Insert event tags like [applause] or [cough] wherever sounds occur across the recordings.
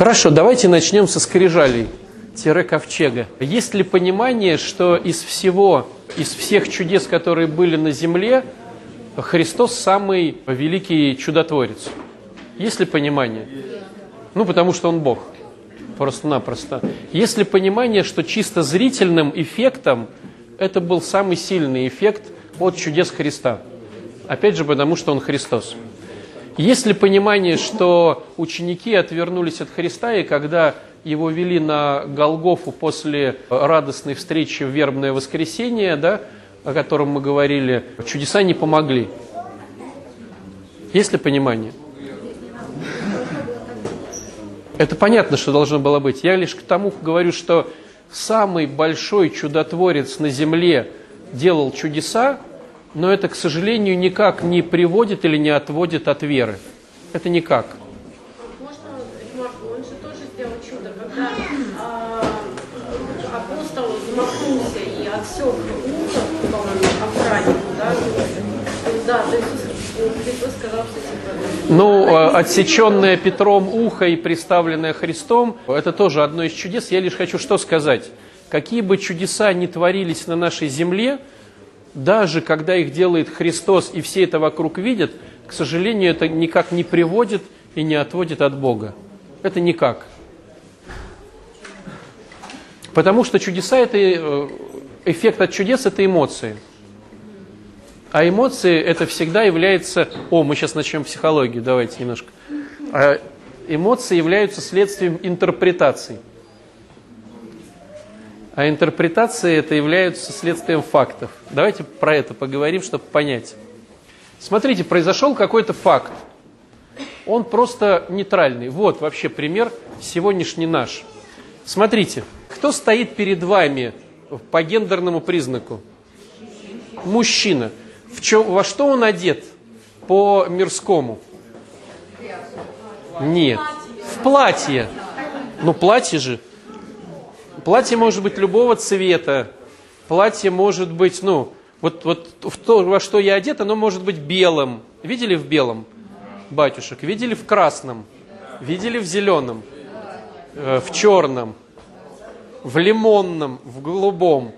Хорошо, давайте начнем со скрижалей ковчега. Есть ли понимание, что из всего, из всех чудес, которые были на земле, Христос самый великий чудотворец? Есть ли понимание? Ну, потому что Он Бог. Просто-напросто. Есть ли понимание, что чисто зрительным эффектом это был самый сильный эффект от чудес Христа? Опять же, потому что Он Христос. Есть ли понимание, что ученики отвернулись от Христа, и когда его вели на Голгофу после радостной встречи в вербное воскресенье, да, о котором мы говорили, чудеса не помогли? Есть ли понимание? Это понятно, что должно было быть. Я лишь к тому говорю, что самый большой чудотворец на земле делал чудеса, но это, к сожалению, никак не приводит или не отводит от веры. Это никак. Можно, он же тоже сделал чудо, когда а, апостол замахнулся и отсек ухо, по-моему, охраннику, да, да, то есть Христос сказал, что типа... Ну, а, отсеченное Петром ухо и приставленное Христом, это тоже одно из чудес. Я лишь хочу что сказать. Какие бы чудеса ни творились на нашей земле, даже когда их делает Христос и все это вокруг видят, к сожалению, это никак не приводит и не отводит от Бога. Это никак. Потому что чудеса это э, эффект от чудес это эмоции. А эмоции это всегда является... О, мы сейчас начнем психологию, давайте немножко. А эмоции являются следствием интерпретаций. А интерпретации это являются следствием фактов. Давайте про это поговорим, чтобы понять. Смотрите, произошел какой-то факт. Он просто нейтральный. Вот вообще пример сегодняшний наш. Смотрите, кто стоит перед вами по гендерному признаку? Мужчина. В чё, во что он одет по мирскому? Нет. В платье. Ну, платье же. Платье может быть любого цвета. Платье может быть, ну, вот, вот в то, во что я одет, оно может быть белым. Видели в белом батюшек? Видели в красном? Видели в зеленом? Э, в черном? В лимонном? В голубом?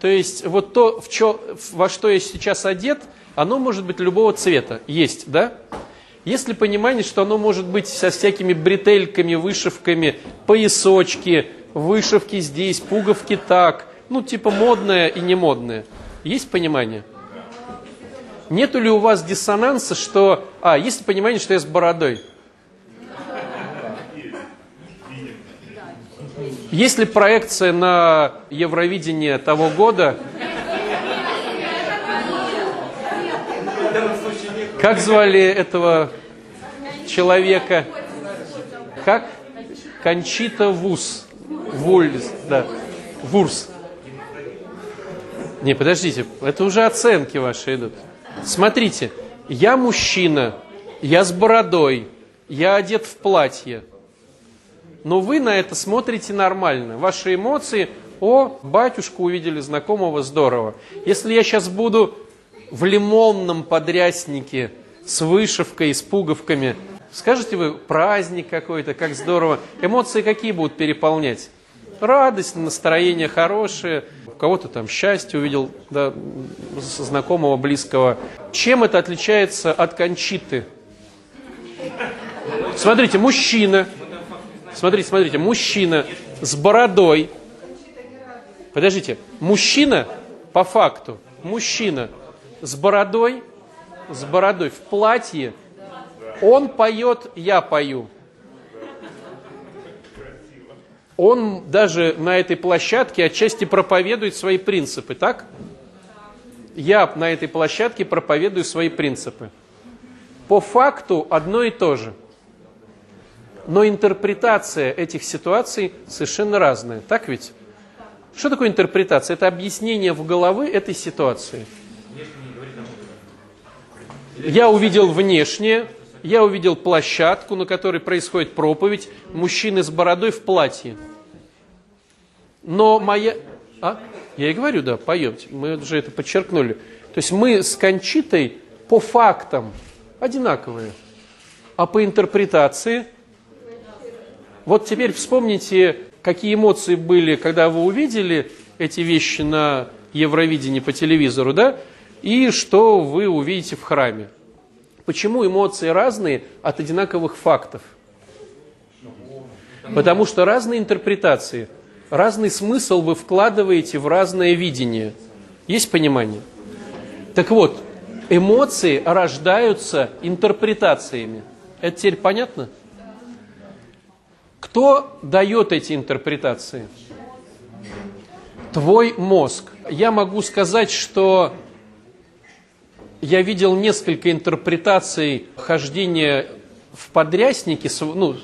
То есть вот то, в чё, во что я сейчас одет, оно может быть любого цвета. Есть, да? Есть ли понимание, что оно может быть со всякими бретельками, вышивками, поясочки, вышивки здесь, пуговки так, ну типа модное и не модное. Есть понимание? Нету ли у вас диссонанса, что... А, есть ли понимание, что я с бородой? Есть ли проекция на Евровидение того года? Как звали этого человека? Как? Кончита Вуз. Вульс, да. Вурс. Не, подождите, это уже оценки ваши идут. Смотрите, я мужчина, я с бородой, я одет в платье. Но вы на это смотрите нормально. Ваши эмоции, о, батюшку увидели знакомого, здорово. Если я сейчас буду в лимонном подряснике с вышивкой, с пуговками, скажете вы, праздник какой-то, как здорово. Эмоции какие будут переполнять? радость, настроение хорошее, у кого-то там счастье увидел, да, знакомого, близкого. Чем это отличается от кончиты? Смотрите, мужчина, смотрите, смотрите, мужчина с бородой. Подождите, мужчина, по факту, мужчина с бородой, с бородой в платье, он поет, я пою он даже на этой площадке отчасти проповедует свои принципы, так? Я на этой площадке проповедую свои принципы. По факту одно и то же. Но интерпретация этих ситуаций совершенно разная. Так ведь? Что такое интерпретация? Это объяснение в головы этой ситуации. Я увидел внешнее, я увидел площадку, на которой происходит проповедь, мужчины с бородой в платье. Но моя... А? Я и говорю, да, поемте. Мы уже это подчеркнули. То есть мы с Кончитой по фактам одинаковые, а по интерпретации Вот теперь вспомните, какие эмоции были, когда вы увидели эти вещи на Евровидении по телевизору, да, и что вы увидите в храме. Почему эмоции разные от одинаковых фактов? Потому что разные интерпретации, разный смысл вы вкладываете в разное видение. Есть понимание? Так вот, эмоции рождаются интерпретациями. Это теперь понятно? Кто дает эти интерпретации? Твой мозг. Я могу сказать, что я видел несколько интерпретаций хождения в подряснике, ну,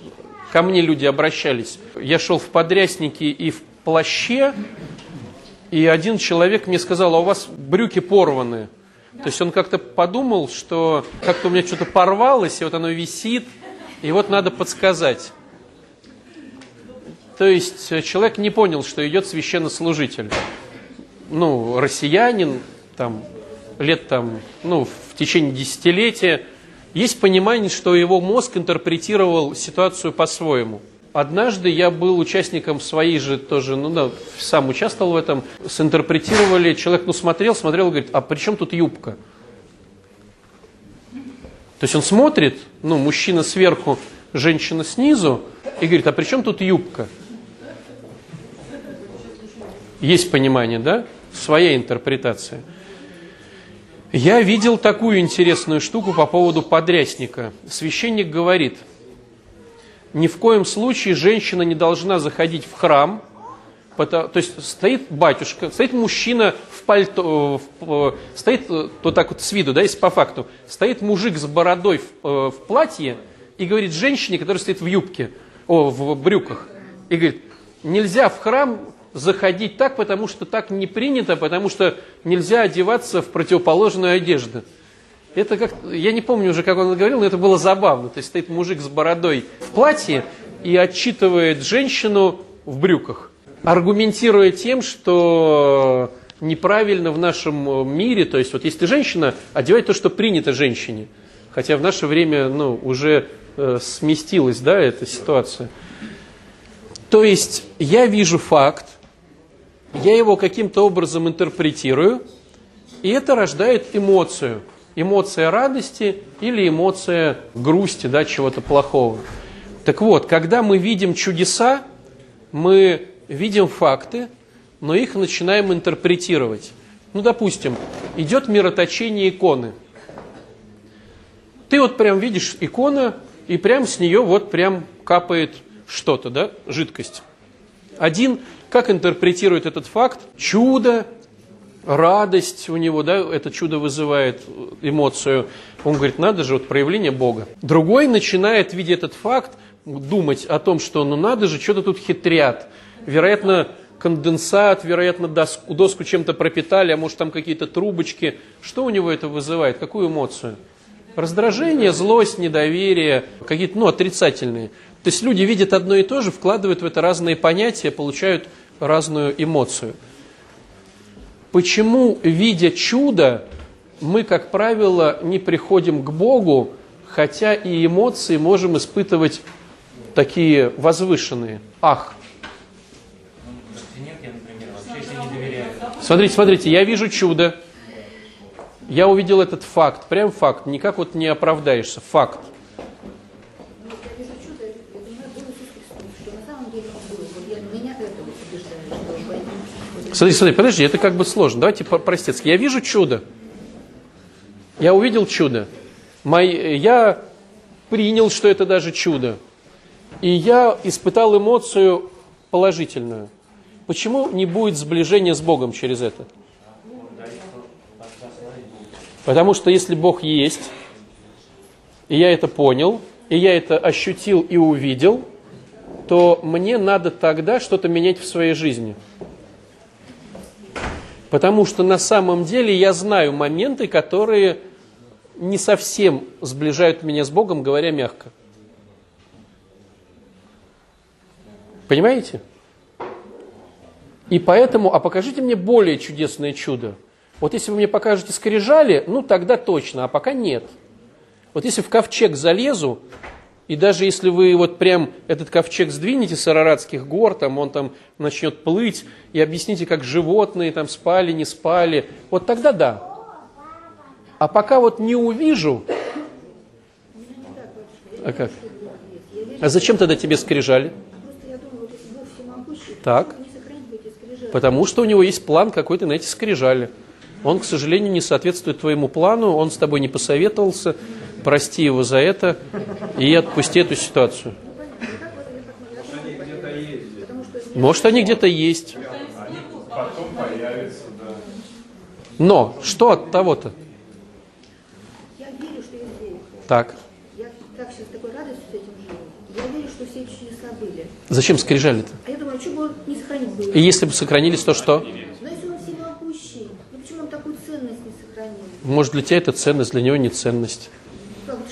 ко мне люди обращались. Я шел в подряснике и в плаще, и один человек мне сказал, а у вас брюки порваны. То есть он как-то подумал, что как-то у меня что-то порвалось, и вот оно висит, и вот надо подсказать. То есть человек не понял, что идет священнослужитель. Ну, россиянин, там, лет там, ну, в течение десятилетия, есть понимание, что его мозг интерпретировал ситуацию по-своему. Однажды я был участником своей же тоже, ну да, сам участвовал в этом, синтерпретировали, человек ну смотрел, смотрел и говорит, а при чем тут юбка? То есть он смотрит, ну, мужчина сверху, женщина снизу, и говорит, а при чем тут юбка? Есть понимание, да? Своя интерпретация. Я видел такую интересную штуку по поводу подрясника. Священник говорит, ни в коем случае женщина не должна заходить в храм, то есть стоит батюшка, стоит мужчина в пальто, в, стоит, э, то так вот с виду, да, если по факту, стоит мужик с бородой в, э, в платье и говорит женщине, которая стоит в юбке, о, в брюках, и говорит, нельзя в храм заходить так, потому что так не принято, потому что нельзя одеваться в противоположную одежду. Это как, я не помню уже, как он говорил, но это было забавно. То есть стоит мужик с бородой в платье и отчитывает женщину в брюках, аргументируя тем, что неправильно в нашем мире, то есть вот если женщина, одевай то, что принято женщине. Хотя в наше время ну, уже э, сместилась да, эта ситуация. То есть я вижу факт, я его каким-то образом интерпретирую, и это рождает эмоцию. Эмоция радости или эмоция грусти, да, чего-то плохого. Так вот, когда мы видим чудеса, мы видим факты, но их начинаем интерпретировать. Ну, допустим, идет мироточение иконы. Ты вот прям видишь икона, и прям с нее вот прям капает что-то, да, жидкость. Один как интерпретирует этот факт? Чудо, радость у него, да, это чудо вызывает эмоцию. Он говорит, надо же, вот проявление Бога. Другой начинает, видя этот факт, думать о том, что ну надо же, что-то тут хитрят. Вероятно, конденсат, вероятно, доску, доску чем-то пропитали, а может там какие-то трубочки. Что у него это вызывает? Какую эмоцию? Раздражение, злость, недоверие, какие-то, ну, отрицательные. То есть люди видят одно и то же, вкладывают в это разные понятия, получают разную эмоцию. Почему, видя чудо, мы, как правило, не приходим к Богу, хотя и эмоции можем испытывать такие возвышенные. Ах! Смотрите, смотрите, я вижу чудо. Я увидел этот факт, прям факт, никак вот не оправдаешься, факт. Смотри, смотри, подожди, это как бы сложно. Давайте простецки. Я вижу чудо. Я увидел чудо. Мой, я принял, что это даже чудо. И я испытал эмоцию положительную. Почему не будет сближения с Богом через это? Потому что если Бог есть, и я это понял, и я это ощутил и увидел, то мне надо тогда что-то менять в своей жизни. Потому что на самом деле я знаю моменты, которые не совсем сближают меня с Богом, говоря мягко. Понимаете? И поэтому, а покажите мне более чудесное чудо. Вот если вы мне покажете скрижали, ну тогда точно, а пока нет. Вот если в ковчег залезу, И даже если вы вот прям этот ковчег сдвинете с Араратских гор, там он там начнет плыть, и объясните, как животные там спали, не спали, вот тогда да. А пока вот не увижу, а как? А зачем тогда тебе скрижали? Так. Потому что у него есть план какой-то на эти скрижали. Он, к сожалению, не соответствует твоему плану, он с тобой не посоветовался, прости его за это и отпусти эту ситуацию. Может, они где-то есть. Но что от того-то? Так. Я так сейчас такой радостью с этим живу. Я верю, что все чудеса были. Зачем скрижали-то? А я думаю, что бы не сохранить было? И если бы сохранились, то что? Но если он всемогущий, ну почему он такую ценность не сохранил? Может, для тебя это ценность, для него не ценность.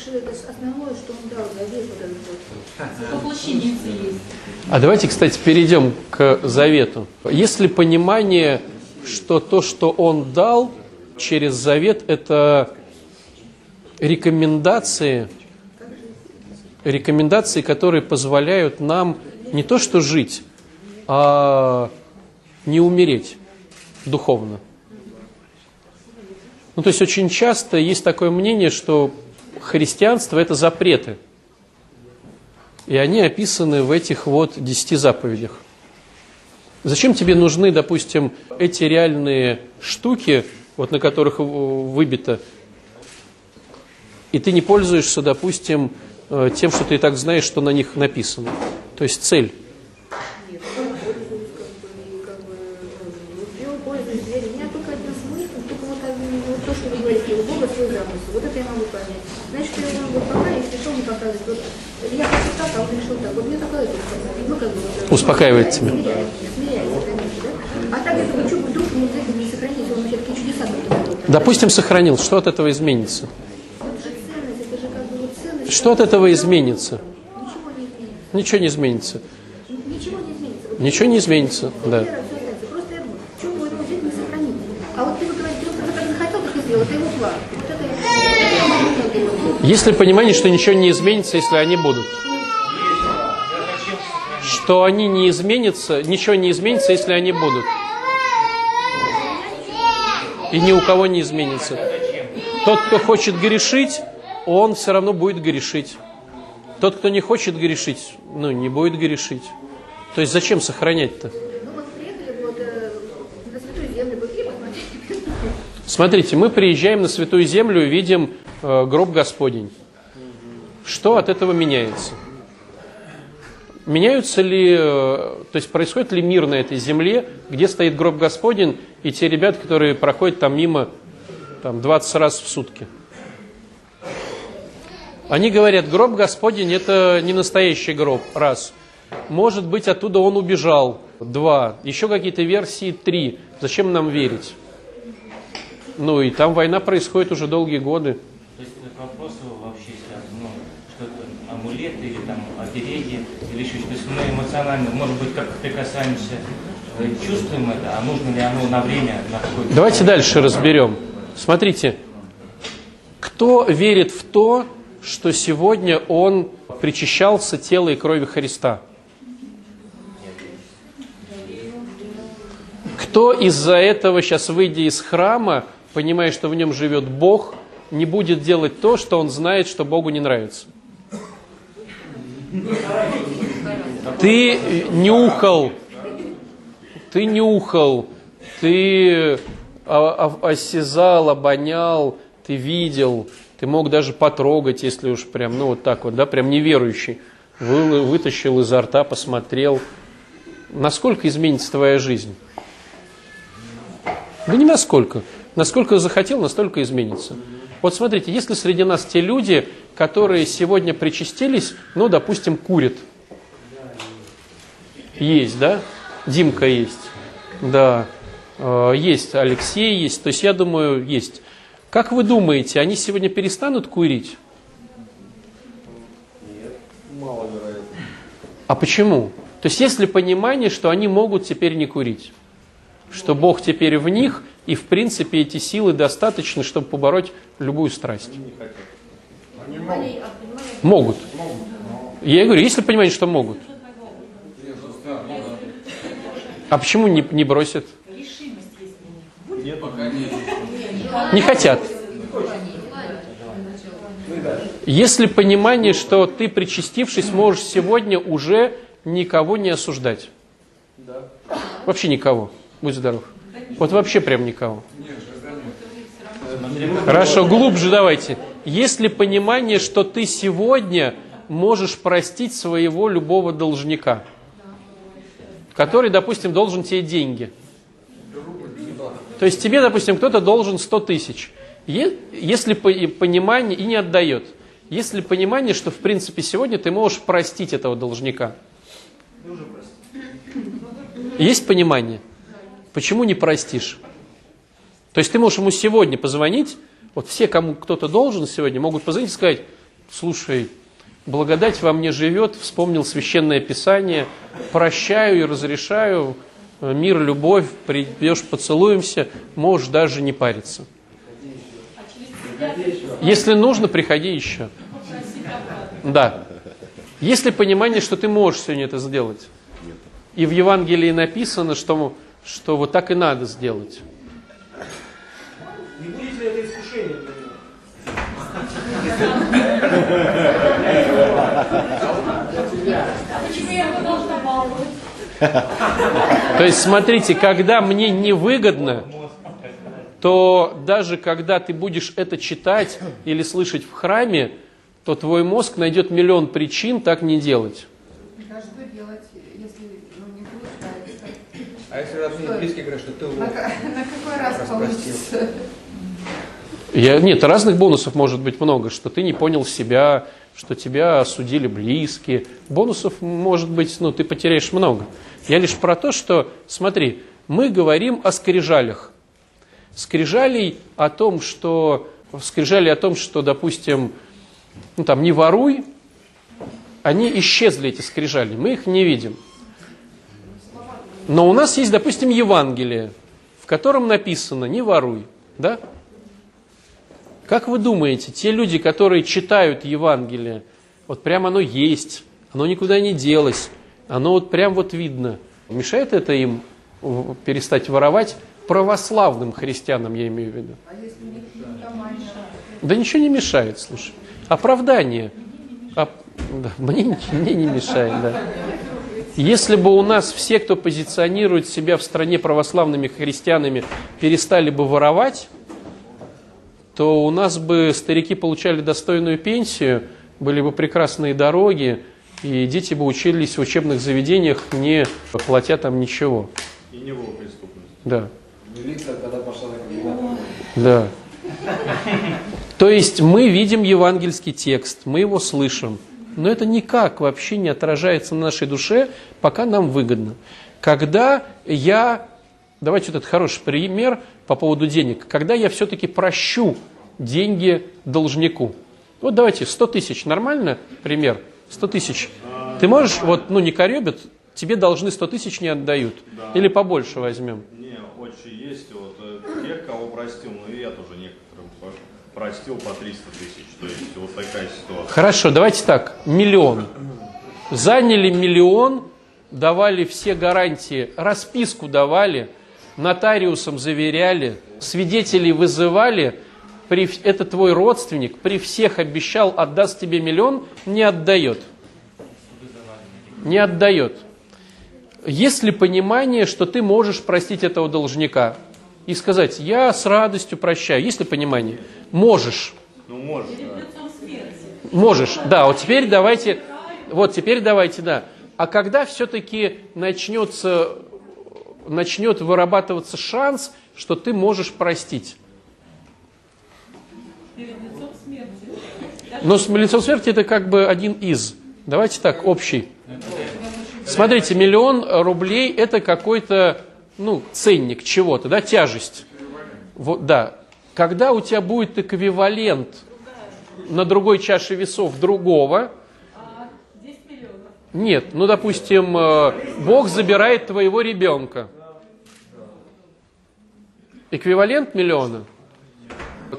Как бы, что это ж основное, что он дал завет вот этот вот. Воплощеница есть. А давайте, кстати, перейдем к завету. Есть ли понимание, что то, что он дал через завет, это рекомендации, рекомендации, которые позволяют нам не то что жить, а не умереть духовно. Ну, то есть очень часто есть такое мнение, что христианство – это запреты. И они описаны в этих вот десяти заповедях. Зачем тебе нужны, допустим, эти реальные штуки, вот на которых выбито, и ты не пользуешься, допустим, э, тем, что ты и так знаешь, что на них написано. То есть цель. Нет, я пользуюсь, как бы, и как бы, ну, я пользуюсь верой. У меня только один смысл, только вот, один, вот то, что вы говорите, у Бога свой замысел. Вот это я могу понять. Значит, я могу понять, если что мне показывать. Вот, я хочу так, а он решил так. Вот мне только это ну, как бы, вот, Успокаивает тебя. Да? А так, если вы что, вдруг мне это не сохранить, он вообще такие чудеса. Допустим, сохранил. Что от этого изменится? Что от этого изменится? Ничего не изменится. Ничего не изменится. Ничего не изменится, да. Вера, всё остается. Просто я думаю, что вы его взять не сохранить. А вот ты вот говоришь, ты вот как захотел, так и сделал, это его план. Вот это я я могу так делать. Есть ли понимание, что ничего не изменится, если они будут? Что они не изменятся, ничего не изменится, если они будут. И ни у кого не изменится. Тот, кто хочет грешить, он все равно будет грешить. Тот, кто не хочет грешить, ну, не будет грешить. То есть зачем сохранять-то? Ну э. Смотрите, мы приезжаем на Святую Землю и видим э, гроб Господень. Что от этого меняется? Меняются ли, э, то есть происходит ли мир на этой земле, где стоит гроб Господень, и те ребята, которые проходят там мимо там, 20 раз в сутки? Они говорят, гроб Господень это не настоящий гроб, раз. Может быть, оттуда он убежал, два. Еще какие-то версии, три. Зачем нам верить? Ну и там война происходит уже долгие годы. То есть к вопросу вообще связан, ну, что-то амулет или там обереги, или еще что-то, мы эмоционально, может быть, как прикасаемся, э, чувствуем это, а нужно ли оно на время, на какое-то... Давайте дальше разберем. Смотрите, кто верит в то, что сегодня он причащался тела и крови Христа? Кто из-за этого, сейчас выйдя из храма, понимая, что в нем живет Бог, не будет делать то, что он знает, что Богу не нравится? Ты нюхал, ты нюхал, ты а- а- осязал, обонял, ты видел, ты мог даже потрогать, если уж прям, ну вот так вот, да, прям неверующий. Вы- Вытащил изо рта, посмотрел. Насколько изменится твоя жизнь? Да не насколько. Насколько захотел, настолько изменится. Вот смотрите, если среди нас те люди, которые сегодня причастились, ну, допустим, курят. Есть, да? Димка есть. Да. Э, Есть Алексей есть. То есть, я думаю, есть. Как вы думаете, они сегодня перестанут курить? А почему? То есть, есть ли понимание, что они могут теперь не курить? Что Бог теперь в них, и в принципе эти силы достаточны, чтобы побороть любую страсть? Они могут. Могут. Я говорю, есть ли понимание, что могут? А почему не, не бросят? Не хотят. Если понимание, что ты, причастившись, можешь сегодня уже никого не осуждать. Вообще никого. Будь здоров. Вот вообще прям никого. Хорошо, глубже давайте. Есть ли понимание, что ты сегодня можешь простить своего любого должника, который, допустим, должен тебе деньги? То есть тебе, допустим, кто-то должен 100 тысяч. Если понимание и не отдает. Если понимание, что в принципе сегодня ты можешь простить этого должника. Есть понимание? Почему не простишь? То есть ты можешь ему сегодня позвонить, вот все, кому кто-то должен сегодня, могут позвонить и сказать, слушай, благодать во мне живет, вспомнил священное писание, прощаю и разрешаю, мир, любовь, придешь, поцелуемся, можешь даже не париться. Если нужно, приходи еще. Да. Есть ли понимание, что ты можешь сегодня это сделать? И в Евангелии написано, что, что вот так и надо сделать. Не будет ли это искушение То есть, смотрите, когда мне невыгодно, то даже когда ты будешь это читать или слышать в храме, то твой мозг найдет миллион причин так не делать. Что делать, если ну, не получается? А если родные близкие говорят, что ты На, на какой раз получится? Я, нет, разных бонусов может быть много, что ты не понял себя, что тебя осудили близкие. Бонусов может быть, ну, ты потеряешь много. Я лишь про то, что, смотри, мы говорим о скрижалях. Скрижалей о том, что, скрижали о том, что, допустим, ну, там, не воруй, они исчезли, эти скрижали, мы их не видим. Но у нас есть, допустим, Евангелие, в котором написано «не воруй». Да? Как вы думаете, те люди, которые читают Евангелие, вот прям оно есть, оно никуда не делось, оно вот прям вот видно. Мешает это им перестать воровать? Православным христианам, я имею в виду. А если не наркомания? Да ничего не мешает, слушай. Оправдание. Оп... Да, мне, мне не мешает, да. Если бы у нас все, кто позиционирует себя в стране православными христианами, перестали бы воровать, то у нас бы старики получали достойную пенсию, были бы прекрасные дороги, и дети бы учились в учебных заведениях, не платя там ничего. И не было преступности. Да. Милиция, когда пошла на Да. То есть мы видим евангельский текст, мы его слышим, но это никак вообще не отражается на нашей душе, пока нам выгодно. Когда я, давайте вот этот хороший пример, по поводу денег, когда я все-таки прощу деньги должнику. Вот давайте, 100 тысяч, нормально пример? 100 тысяч. Ты можешь, вот, ну не коребят, тебе должны 100 тысяч не отдают. Да. Или побольше возьмем. Не, очень есть. Вот э, тех, кого простил, ну и я тоже некоторым по- простил по 300 тысяч. То есть вот такая ситуация. Хорошо, давайте так, миллион. Заняли миллион, давали все гарантии, расписку давали, нотариусом заверяли, свидетелей вызывали, при, это твой родственник, при всех обещал, отдаст тебе миллион, не отдает. Не отдает. Есть ли понимание, что ты можешь простить этого должника и сказать, я с радостью прощаю? Есть ли понимание? Можешь. Ну, может, да. Можешь, да. Вот теперь давайте, вот теперь давайте, да. А когда все-таки начнется, начнет вырабатываться шанс, что ты можешь простить? Но с лицом смерти это как бы один из. Давайте так, общий. Смотрите, миллион рублей это какой-то, ну, ценник чего-то, да, тяжесть. Вот, да. Когда у тебя будет эквивалент на другой чаше весов другого, нет, ну, допустим, э, Бог забирает твоего ребенка. Эквивалент миллиона.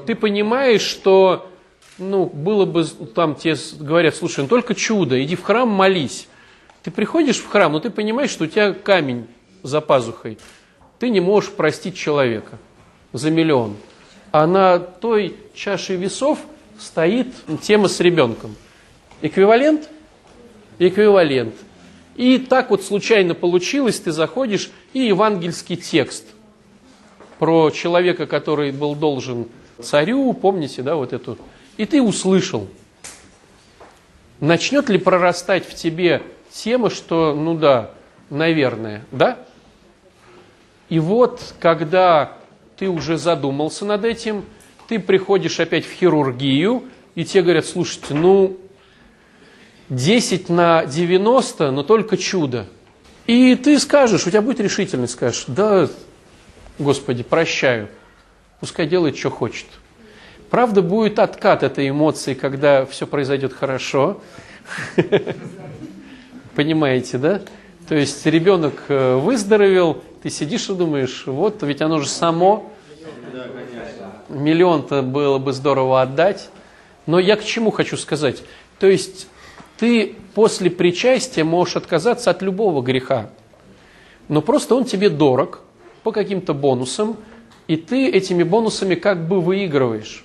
Ты понимаешь, что ну, было бы, там тебе говорят, слушай, ну только чудо, иди в храм, молись. Ты приходишь в храм, но ты понимаешь, что у тебя камень за пазухой. Ты не можешь простить человека за миллион. А на той чаше весов стоит тема с ребенком. Эквивалент? Эквивалент. И так вот случайно получилось, ты заходишь, и евангельский текст про человека, который был должен царю, помните, да, вот эту, и ты услышал. Начнет ли прорастать в тебе тема, что, ну да, наверное, да? И вот, когда ты уже задумался над этим, ты приходишь опять в хирургию, и тебе говорят, слушайте, ну, 10 на 90, но только чудо. И ты скажешь, у тебя будет решительность, скажешь, да, Господи, прощаю, пускай делает, что хочет. Правда, будет откат этой эмоции, когда все произойдет хорошо. [laughs] Понимаете, да? То есть ребенок э, выздоровел, ты сидишь и думаешь, вот, ведь оно же само, миллион-то было бы здорово отдать. Но я к чему хочу сказать? То есть ты после причастия можешь отказаться от любого греха, но просто он тебе дорог по каким-то бонусам, и ты этими бонусами как бы выигрываешь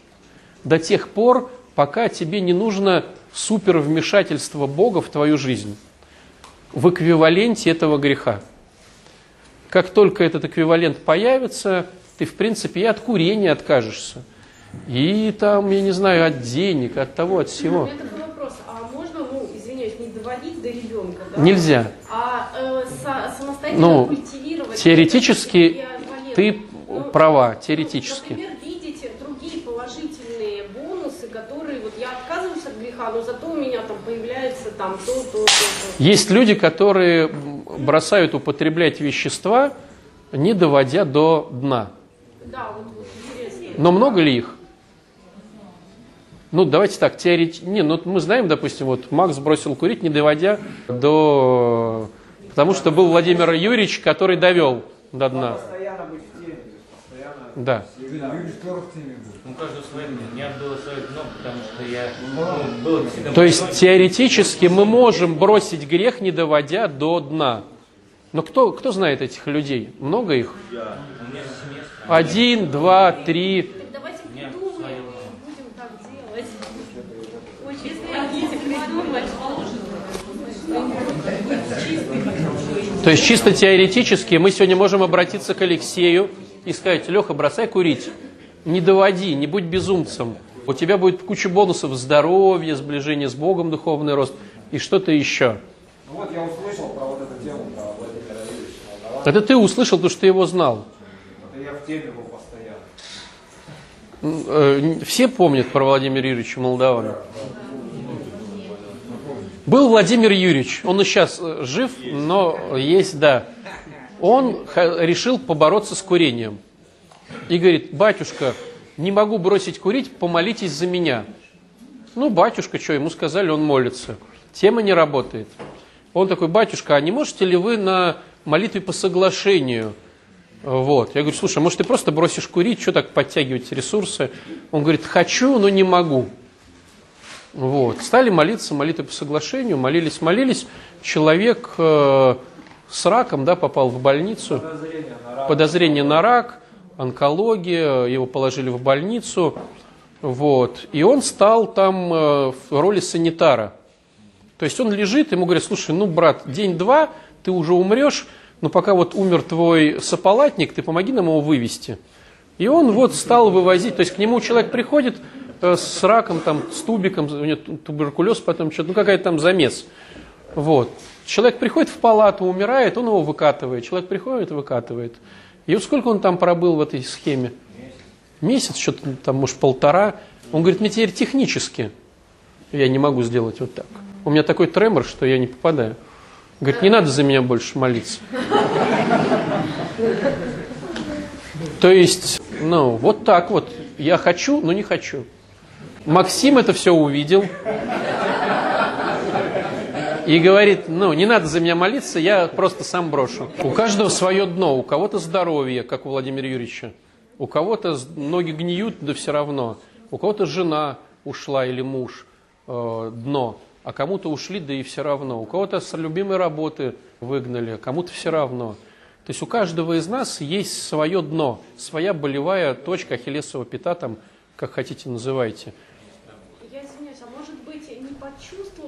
до тех пор, пока тебе не нужно супер вмешательство Бога в твою жизнь в эквиваленте этого греха. Как только этот эквивалент появится, ты, в принципе, и от курения откажешься. И там, я не знаю, от денег, от того, от всего. вопрос. А можно, ну, извиняюсь, не доводить до ребенка, да? Нельзя. А э, со- самостоятельно Ну, культивировать... теоретически ты Ну, права, ну, теоретически. Например, видите другие положительные бонусы, которые вот я отказываюсь от греха, но зато у меня там появляется там то, то, то, то. Есть люди, которые бросают употреблять вещества, не доводя до дна. Да, вот, интересно. Но много ли их? Ну, давайте так, теорет... Не, ну мы знаем, допустим, вот Макс бросил курить, не доводя до... Потому что был Владимир Юрьевич, который довел до дна. Постоянно быть в теме, то есть постоянно... Да. Ну, каждого свое мнение. У меня было свое дно, потому что я ну. То есть теоретически мы можем бросить грех, не доводя до дна. Но кто, кто знает этих людей? Много их? Один, два, три. То есть чисто теоретически мы сегодня можем обратиться к Алексею и сказать, Леха, бросай курить, не доводи, не будь безумцем. У тебя будет куча бонусов здоровье, сближение с Богом, духовный рост и что-то еще. Ну вот я услышал про вот эту тему, про Владимира Молдавана. Это ты услышал, потому что ты его знал. Это я в теме был постоянно. Э, Все помнят про Владимира Юрьевича Молдавана. Был Владимир Юрьевич, он и сейчас э, жив, но есть, да. Он решил побороться с курением. И говорит, батюшка, не могу бросить курить, помолитесь за меня. Ну, батюшка, что, ему сказали, он молится. Тема не работает. Он такой, батюшка, а не можете ли вы на молитве по соглашению? Вот. Я говорю, слушай, может ты просто бросишь курить, что так подтягивать ресурсы? Он говорит, хочу, но не могу. Вот. Стали молиться, молитвы по соглашению, молились, молились. Человек э, с раком да, попал в больницу. Подозрение на рак. Подозрение на рак, онкология, его положили в больницу. Вот. И он стал там э, в роли санитара. То есть он лежит, ему говорят, слушай, ну, брат, день-два, ты уже умрешь, но пока вот умер твой сополатник, ты помоги нам его вывести. И он вот стал вывозить, то есть к нему человек приходит э, с раком, там, с тубиком, у него ту- туберкулез, потом что-то, ну какая-то там замес. Вот. Человек приходит в палату, умирает, он его выкатывает. Человек приходит, выкатывает. И вот сколько он там пробыл в этой схеме? Месяц, что-то там, может, полтора. Он говорит, мне теперь технически я не могу сделать вот так. У меня такой тремор, что я не попадаю. Говорит, не надо за меня больше молиться. То есть, ну, вот так вот. Я хочу, но не хочу. Максим это все увидел. И говорит, ну, не надо за меня молиться, я просто сам брошу. У каждого свое дно, у кого-то здоровье, как у Владимира Юрьевича. У кого-то ноги гниют, да все равно. У кого-то жена, ушла или муж э, дно, а кому-то ушли, да и все равно. У кого-то с любимой работы выгнали, а кому-то все равно. То есть у каждого из нас есть свое дно, своя болевая точка, ахиллесова пята, там, как хотите называйте. Я извиняюсь, а может быть не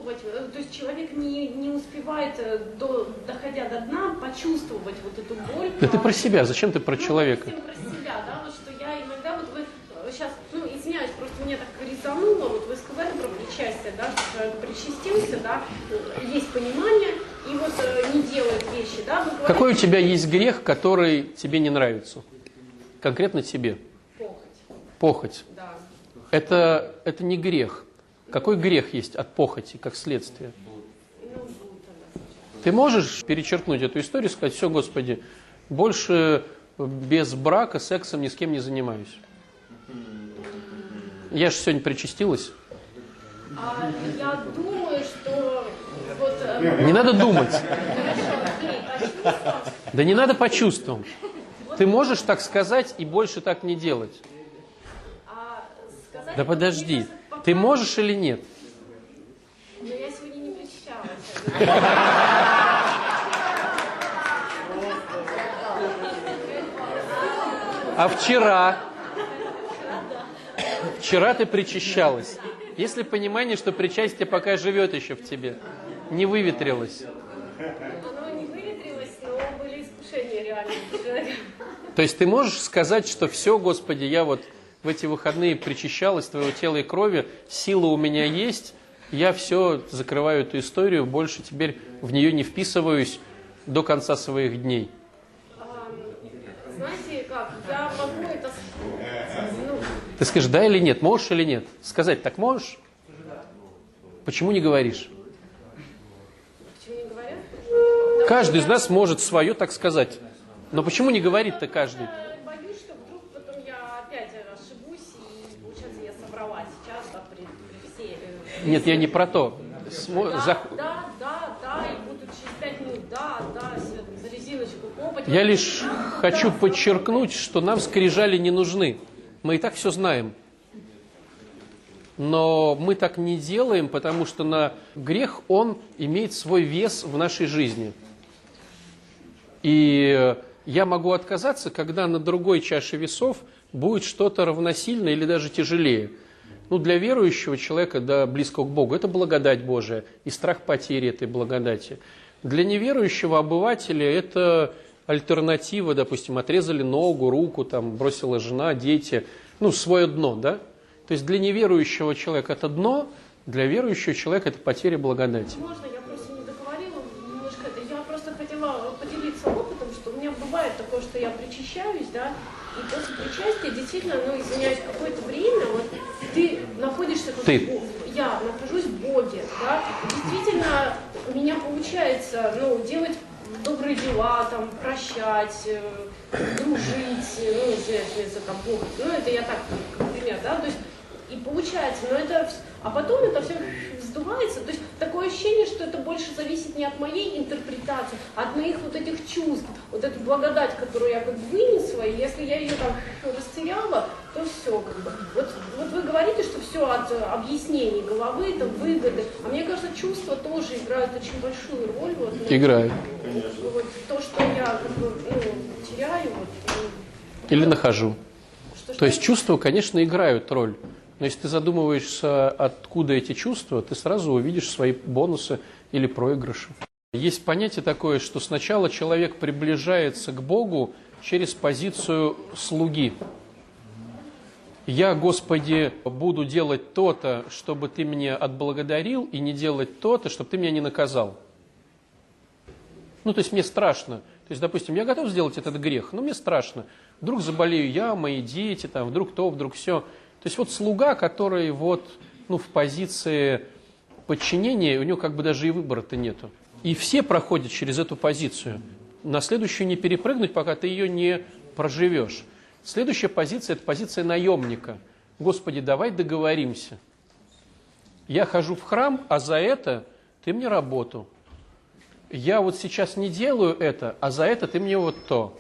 почувствовать, э, то есть человек не, не успевает, э, до, доходя до дна, почувствовать вот эту боль. Да ты про себя, зачем ты про Ну, человека? про себя, да, вот что я иногда, вот вы сейчас, ну, извиняюсь, просто мне так резануло, вот вы сказали про причастие, да, что человек причастился, да, э, есть понимание, и вот э, не делает вещи, да, вы говорите, Какой у тебя есть грех, который тебе не нравится? Конкретно тебе. похоть, Похоть. да. Это, это не грех. Какой грех есть от похоти, как следствие? Ты можешь перечеркнуть эту историю и сказать, все, Господи, больше без брака сексом ни с кем не занимаюсь. Я же сегодня причастилась. А я думаю, что вот... э, Не надо думать. [laughs] Да не надо по чувствам. Ты можешь так сказать и больше так не делать. а. Да подожди. Ты можешь или нет? Но я сегодня не причащалась. А вчера? Вчера ты причащалась. Есть ли понимание, что причастие пока живет еще в тебе? Не выветрилось. Оно не выветрилось, но были искушения реально у человека. То есть ты можешь сказать, что все, Господи, я вот в эти выходные причащалась твоего тела и крови, сила у меня есть, я все закрываю эту историю, больше теперь в нее не вписываюсь до конца своих дней. А, Знаете как, я могу это... Ну, Ты скажешь, да или нет, можешь или нет? Сказать так можешь? Почему не говоришь? почему не говорят? Каждый из нас может свое так сказать. Но почему не говорит-то каждый? Я боюсь, что вдруг потом я опять ошибусь, и получается я соврала сейчас, да, при, при всей... э, Нет, я не про то. Смо- Да, зах- да, да, да, и буду через пять минут, да, да, за резиночку копать. Я лишь хочу подчеркнуть, что нам скрижали не нужны. Мы и так все знаем. Но мы так не делаем, потому что на грех он имеет свой вес в нашей жизни. И я могу отказаться, когда на другой чаше весов будет что-то равносильное или даже тяжелее. Ну, для верующего человека, да, близкого к Богу, это благодать Божия и страх потери этой благодати. Для неверующего обывателя это альтернатива, допустим, отрезали ногу, руку, там, бросила жена, дети, ну, свое дно, да? То есть для неверующего человека это дно, для верующего человека это потеря благодати. Можно, я просто не договорила немножко. Я просто хотела поделиться опытом, что у меня бывает такое, что я причащаюсь, да, и после причастия действительно, ну, извиняюсь, какое-то время вот ты находишься как Ты. я нахожусь в Боге, да, действительно у меня получается, ну, делать добрые дела, там, прощать, э, дружить, э, ну, извиняюсь, если там Бог, ну, это я так, как пример, да, то есть и получается, но это, а потом это все сдувается, то есть такое ощущение, что это больше зависит не от моей интерпретации, а от моих вот этих чувств, вот эту благодать, которую я как бы вынесла, и если я ее там растеряла, то все как бы. Вот, вот вы говорите, что все от э, объяснений головы, там, выгоды, а мне кажется, чувства тоже играют очень большую роль. Вот, ну, Играю. Вот то, что я как бы, ну, теряю, вот, ну, Или нахожу. что, То есть чувства, конечно, играют роль. Но если ты задумываешься, откуда эти чувства, ты сразу увидишь свои бонусы или проигрыши. Есть понятие такое, что сначала человек приближается к Богу через позицию слуги. Я, Господи, буду делать то-то, чтобы Ты меня отблагодарил, и не делать то-то, чтобы Ты меня не наказал. Ну, то есть мне страшно. То есть, допустим, я готов сделать этот грех, но мне страшно. Вдруг заболею я, мои дети, там, вдруг то, вдруг все. То есть вот слуга, который вот, ну, в позиции подчинения, у него как бы даже и выбора-то нету. И все проходят через эту позицию. На следующую не перепрыгнуть, пока ты ее не проживешь. Следующая позиция – это позиция наемника. Господи, давай договоримся. Я хожу в храм, а за это ты мне работу. Я вот сейчас не делаю это, а за это ты мне вот то.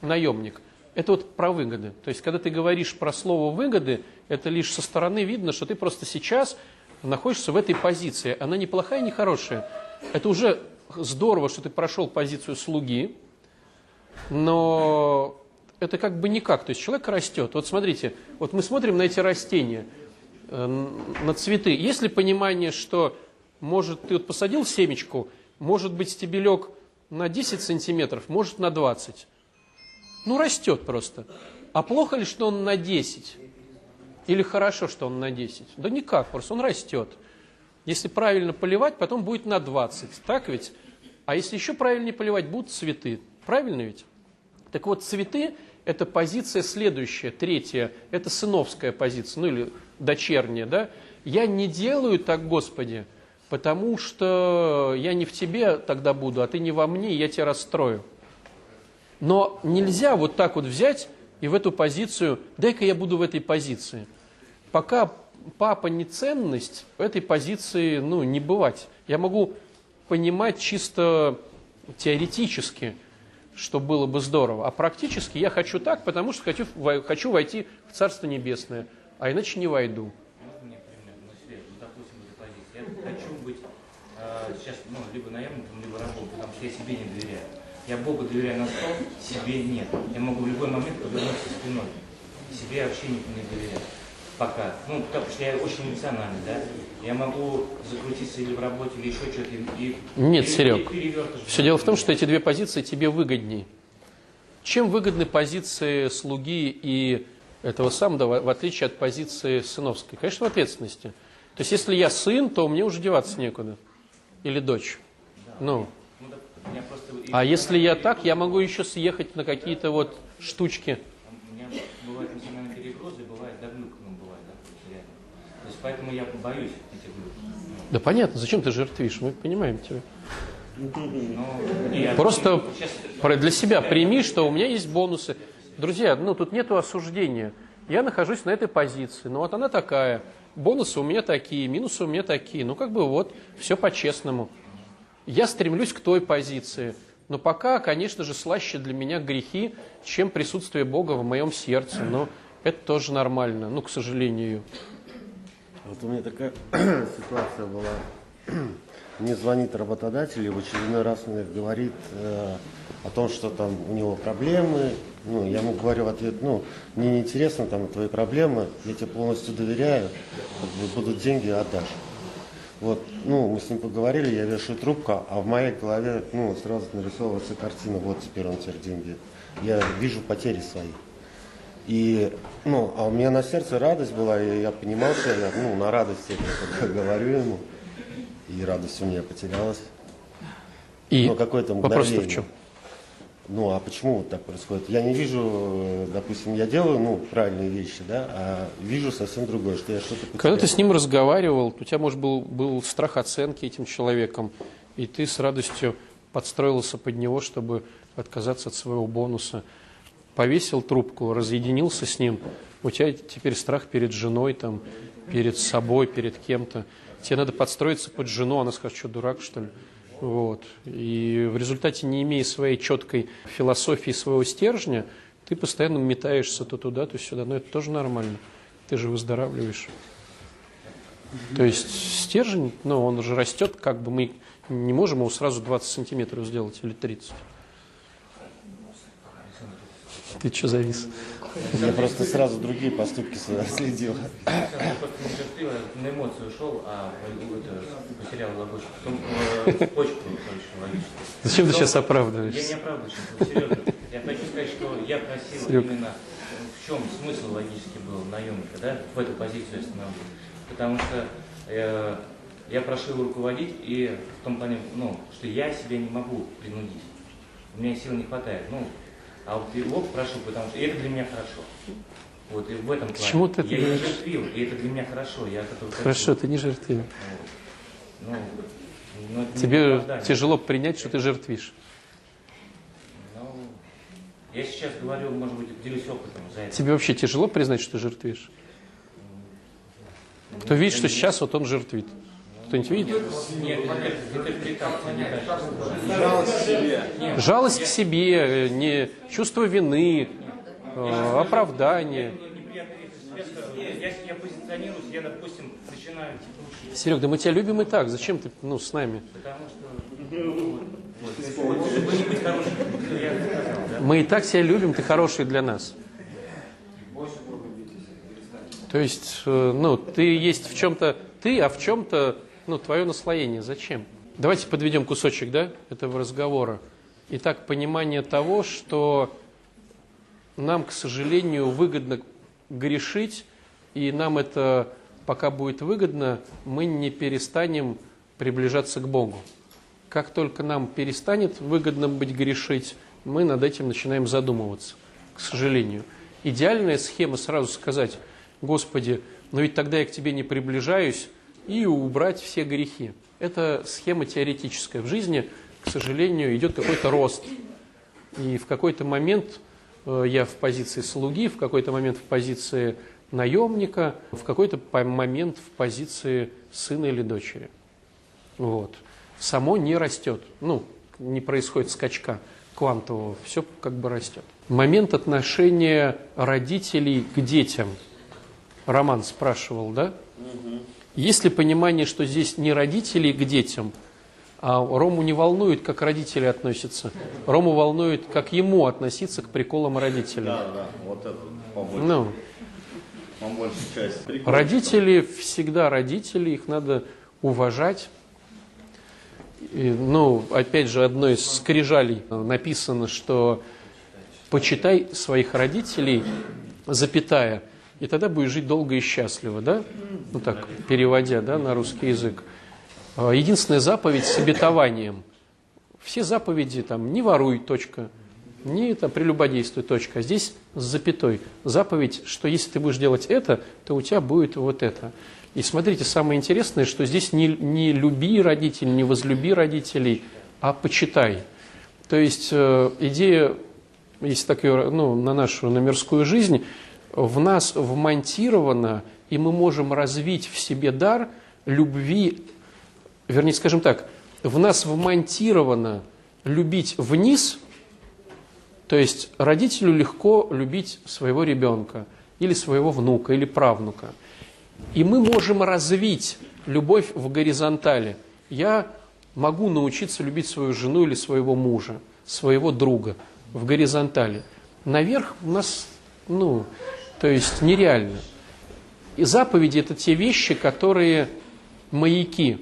Наемник. Это вот про выгоды. То есть, когда ты говоришь про слово выгоды, это лишь со стороны видно, что ты просто сейчас находишься в этой позиции. Она не плохая, не хорошая. Это уже здорово, что ты прошел позицию слуги, но это как бы никак. То есть человек растет. Вот смотрите, вот мы смотрим на эти растения, э, на цветы. Есть ли понимание, что может ты вот посадил семечку, может быть стебелек на 10 сантиметров, может на 20. Ну, растет просто. А плохо ли, что он на 10? Или хорошо, что он на 10? Да никак, просто он растет. Если правильно поливать, потом будет на 20. Так ведь? А если еще правильнее поливать, будут цветы. Правильно ведь? Так вот, цветы – это позиция следующая, третья. Это сыновская позиция, ну или дочерняя, да? Я не делаю так, Господи, потому что я не в тебе тогда буду, а ты не во мне, и я тебя расстрою. Но нельзя вот так вот взять и в эту позицию, дай-ка я буду в этой позиции. Пока папа не ценность, в этой позиции ну, не бывать. Я могу понимать чисто теоретически, что было бы здорово. А практически я хочу так, потому что хочу, хочу войти в Царство Небесное, а иначе не войду. Ну, ну, э, сейчас, ну, либо наемником, либо рабом, потому что я себе не доверяю. Я Богу доверяю на сто, себе нет. Я могу в любой момент повернуться спиной. Себе я вообще не, не доверяю. Пока. Ну, потому что я очень эмоциональный, да. Я могу закрутиться или в работе, или еще что-то. И, Нет, и- Серег, и Все дело в том, что эти две позиции тебе выгоднее. Чем выгодны позиции слуги и этого самого, в в отличие от позиции сыновской? Конечно, в ответственности. То есть, если я сын, то мне уже деваться некуда. Или дочь. Ну, Ну, да, у меня просто... а если я так, я могу еще съехать на какие-то вот штучки. У меня бывают эмоциональные перегрузы, бывает, да, глюк, ну, бывает, да, реально. То есть поэтому я боюсь этих глюк. Да понятно, зачем ты жертвишь, мы понимаем тебя. Но, я- Просто сейчас- для себя прими, что у меня есть бонусы. Друзья, ну тут нету осуждения. Я нахожусь на этой позиции. Ну вот она такая. Бонусы у меня такие, минусы у меня такие. Ну как бы вот, все по-честному. Я стремлюсь к той позиции. Но пока, конечно же, слаще для меня грехи, чем присутствие Бога в моем сердце. Но это тоже нормально, ну, к сожалению. Вот у меня такая [clears throat] ситуация была. [clears throat] Мне звонит работодатель и в очередной раз мне говорит э, о том, что там у него проблемы. Ну, я ему говорю в ответ, ну, мне не интересно там твои проблемы, я тебе полностью доверяю, будут деньги, отдашь. Вот, ну, мы с ним поговорили, я вешаю трубку, а в моей голове, ну, сразу нарисовывается картина, вот теперь он теперь деньги. Я вижу потери свои. И, ну, а у меня на сердце радость была, и я понимал, что я, ну, на радости это говорю ему. И радость у меня потерялась. И Ну, какое-то вопрос в мгновение. чем? Ну, а почему вот так происходит? Я не вижу, э, допустим, я делаю, ну, правильные вещи, да, а вижу совсем другое, что я что-то потерял. Когда ты с ним разговаривал, у тебя, может, был, был страх оценки этим человеком, и ты с радостью подстроился под него, чтобы отказаться от своего бонуса. Повесил трубку, разъединился с ним. У тебя теперь страх перед женой, там, перед собой, перед кем-то. Тебе надо подстроиться под жену, она скажет, что дурак, что ли? Вот. И в результате, не имея своей четкой философии, своего стержня, ты постоянно метаешься то туда, то сюда. Но это тоже нормально. Ты же выздоравливаешь. То есть стержень, ну, он же растет, как бы мы не можем его сразу 20 сантиметров сделать или 30. Ты что завис? Я просто сразу другие поступки следил. Я я на эмоции ушел, а потерял логочку. Почку. Зачем ты сейчас Я оправдываешься? не оправдываюсь, серьезно. Я хочу сказать, что я просил именно, в чем смысл логический был наемника, да, в эту позицию остановить. Потому что э, я прошу его руководить, и в том плане, ну, что я себя не могу принудить. У меня сил не хватает. Ну, а вот его прошу, потому что и это для меня хорошо. Вот, и в этом плане. Почему ты это я не жертвил, и это для меня хорошо. Я этого хочу. Хорошо, ты не жертвил. Ну, ну, это не Тебе тяжело принять, что ты жертвишь. Ну, я сейчас говорю, может быть, делюсь опытом за это. Тебе вообще тяжело признать, что ты жертвишь? Кто видит, что сейчас вот он жертвит? Кто-нибудь видит? Жалость к себе. Жалость к себе, э, не чувство вины. э, оправдание. Неприятная связка. Если я позиционируюсь, я, допустим, начинаю типа, учить. Серег, да мы тебя любим и так. Зачем ты ну, с нами? Потому что? Мы и так тебя любим, ты хороший для нас. То есть, э, ну, ты есть в чем-то ты, а в чем-то, ну, твое наслоение. Зачем? Давайте подведем кусочек, да, этого разговора. Итак, понимание того, что нам, к сожалению, выгодно грешить, и нам это пока будет выгодно, мы не перестанем приближаться к Богу. Как только нам перестанет выгодно быть грешить, мы над этим начинаем задумываться, к сожалению. Идеальная схема сразу сказать, Господи, но ведь тогда я к Тебе не приближаюсь, и убрать все грехи. Это схема теоретическая. В жизни, к сожалению, идет какой-то рост. И в какой-то момент э, я в позиции слуги, в какой-то момент в позиции наемника, в какой-то момент в позиции сына или дочери. Вот. Само не растет. Ну, не происходит скачка квантового. Все как бы растет. Момент отношения родителей к детям. Роман спрашивал, да? Есть ли понимание, что здесь не родители к детям, а Рому не волнует, как родители относятся. Рому волнует, как ему относиться к приколам родителей. Да, да, вот это по большей, Ну, по большей части. Прикольно. родители всегда родители, их надо уважать. И, ну, опять же, одной из скрижалей написано, что почитай своих родителей, запятая, и тогда будешь жить долго и счастливо, да? Ну так, переводя, да, на русский язык. А, Единственная заповедь с обетованием. Все заповеди там не воруй, точка, не там прелюбодействуй, точка. А здесь с запятой. Заповедь, что если ты будешь делать это, то у тебя будет вот это. И смотрите, самое интересное, что здесь не, не люби родителей, не возлюби родителей, а почитай. То есть э, идея, если так ее, ну, на нашу, на мирскую жизнь, в нас вмонтировано, и мы можем развить в себе дар любви, вернее, скажем так, в нас вмонтировано любить вниз, то есть родителю легко любить своего ребенка, или своего внука, или правнука. И мы можем развить любовь в горизонтали. Я могу научиться любить свою жену или своего мужа, своего друга в горизонтали. Наверх у нас, ну, то есть нереально. И заповеди – это те вещи, которые маяки.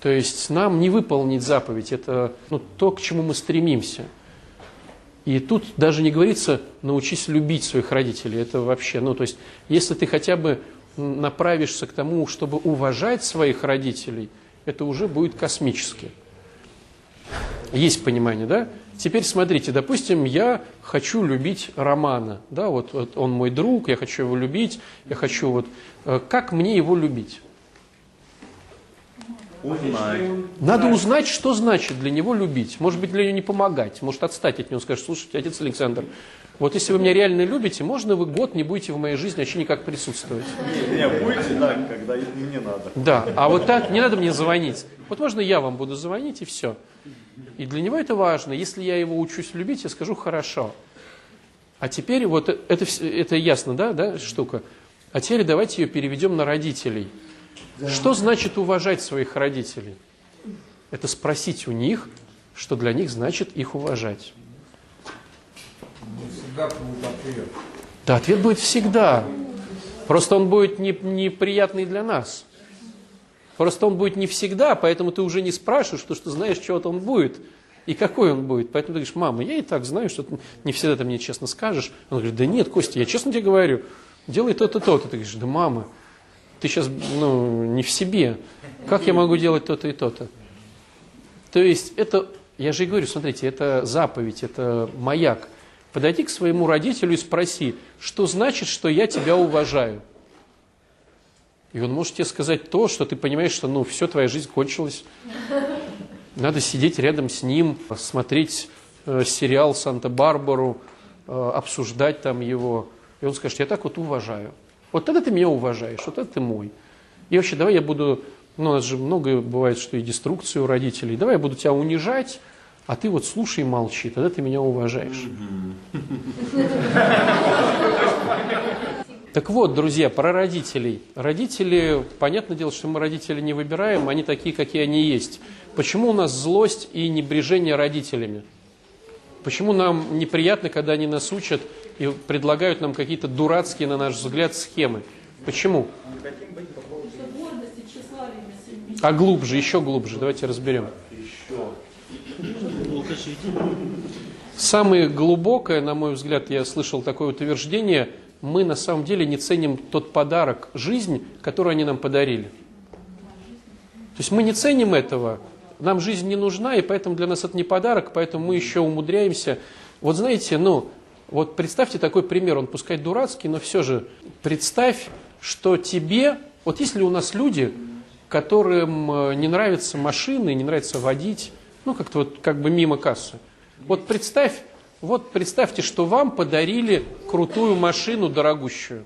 То есть нам не выполнить заповедь – это ну, то, к чему мы стремимся. И тут даже не говорится «научись любить своих родителей». Это вообще, ну, то есть, если ты хотя бы направишься к тому, чтобы уважать своих родителей, это уже будет космически. Есть понимание, да? Теперь смотрите, допустим, я хочу любить Романа, да, вот, вот он мой друг, я хочу его любить, я хочу вот, э, как мне его любить? Узнай. Надо узнать, что значит для него любить. Может быть, для него не помогать, может отстать от него, скажет, слушайте, отец Александр, вот если вы меня реально любите, можно вы год не будете в моей жизни вообще никак присутствовать. Не, не, будете так, когда мне надо. Да, а вот так не надо мне звонить. Вот можно я вам буду звонить и все. И для него это важно. Если я его учусь любить, я скажу хорошо. А теперь вот это, это ясно, да, да, штука. А теперь давайте ее переведем на родителей. Что значит уважать своих родителей? Это спросить у них, что для них значит их уважать. Всегда будет ответ. Да, ответ будет всегда. Просто он будет не- неприятный для нас. Просто он будет не всегда, поэтому ты уже не спрашиваешь, потому что знаешь, вот он будет и какой он будет. Поэтому ты говоришь, мама, я и так знаю, что ты не всегда ты мне честно скажешь. Он говорит, да нет, Костя, я честно тебе говорю, делай то-то, то-то. Ты говоришь, да мама, ты сейчас ну, не в себе. Как я могу делать то-то и то-то? То есть это, я же и говорю, смотрите, это заповедь, это маяк. Подойди к своему родителю и спроси, что значит, что я тебя уважаю. И он может тебе сказать то, что ты понимаешь, что ну все, твоя жизнь кончилась. Надо сидеть рядом с ним, смотреть э, сериал «Санта-Барбару», э, обсуждать там его. И он скажет, я так вот уважаю. Вот тогда ты меня уважаешь, вот это ты мой. И вообще, давай я буду, ну, у нас же много бывает, что и деструкции у родителей. Давай я буду тебя унижать, А ты вот слушай и молчи, тогда ты меня уважаешь. [laughs] Так вот, друзья, про родителей. Родители, понятное дело, что мы родители не выбираем, они такие, какие они есть. Почему у нас злость и небрежение родителями? Почему нам неприятно, когда они нас учат и предлагают нам какие-то дурацкие, на наш взгляд, схемы? Почему? А глубже, еще глубже, давайте разберем. Самое глубокое, на мой взгляд, я слышал такое утверждение, мы на самом деле не ценим тот подарок, жизнь, которую они нам подарили. То есть мы не ценим этого, нам жизнь не нужна, и поэтому для нас это не подарок, поэтому мы еще умудряемся. Вот знаете, ну, вот представьте такой пример, он пускай дурацкий, но все же представь, что тебе, вот есть ли у нас люди, которым э, не нравятся машины, не нравится водить, ну, как-то вот как бы мимо кассы. Вот представь, вот представьте, что вам подарили крутую машину дорогущую.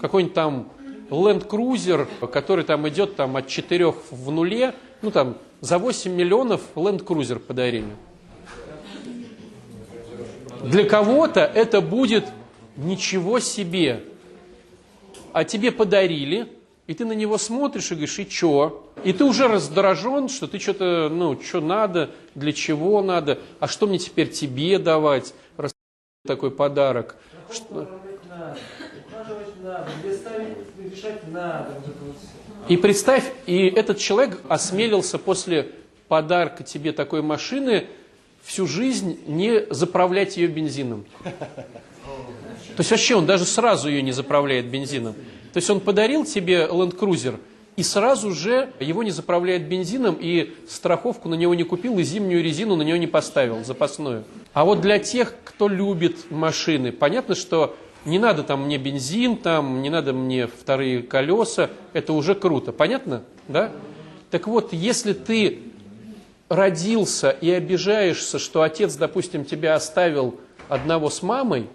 Какой-нибудь там Land Cruiser, который там идет там от 4 в нуле, ну там за 8 миллионов Land Cruiser подарили. Для кого-то это будет ничего себе. А тебе подарили, и ты на него смотришь и говоришь, и чё? И ты уже раздражен, что ты что-то, ну, что надо, для чего надо, а что мне теперь тебе давать, раз такой подарок. Что... И представь, и этот человек осмелился после подарка тебе такой машины всю жизнь не заправлять ее бензином. То есть вообще он даже сразу ее не заправляет бензином. То есть он подарил тебе Land Cruiser и сразу же его не заправляет бензином и страховку на него не купил и зимнюю резину на него не поставил, запасную. А вот для тех, кто любит машины, понятно, что не надо там мне бензин, там не надо мне вторые колеса, это уже круто, понятно? Да? Так вот, если ты родился и обижаешься, что отец, допустим, тебя оставил одного с мамой,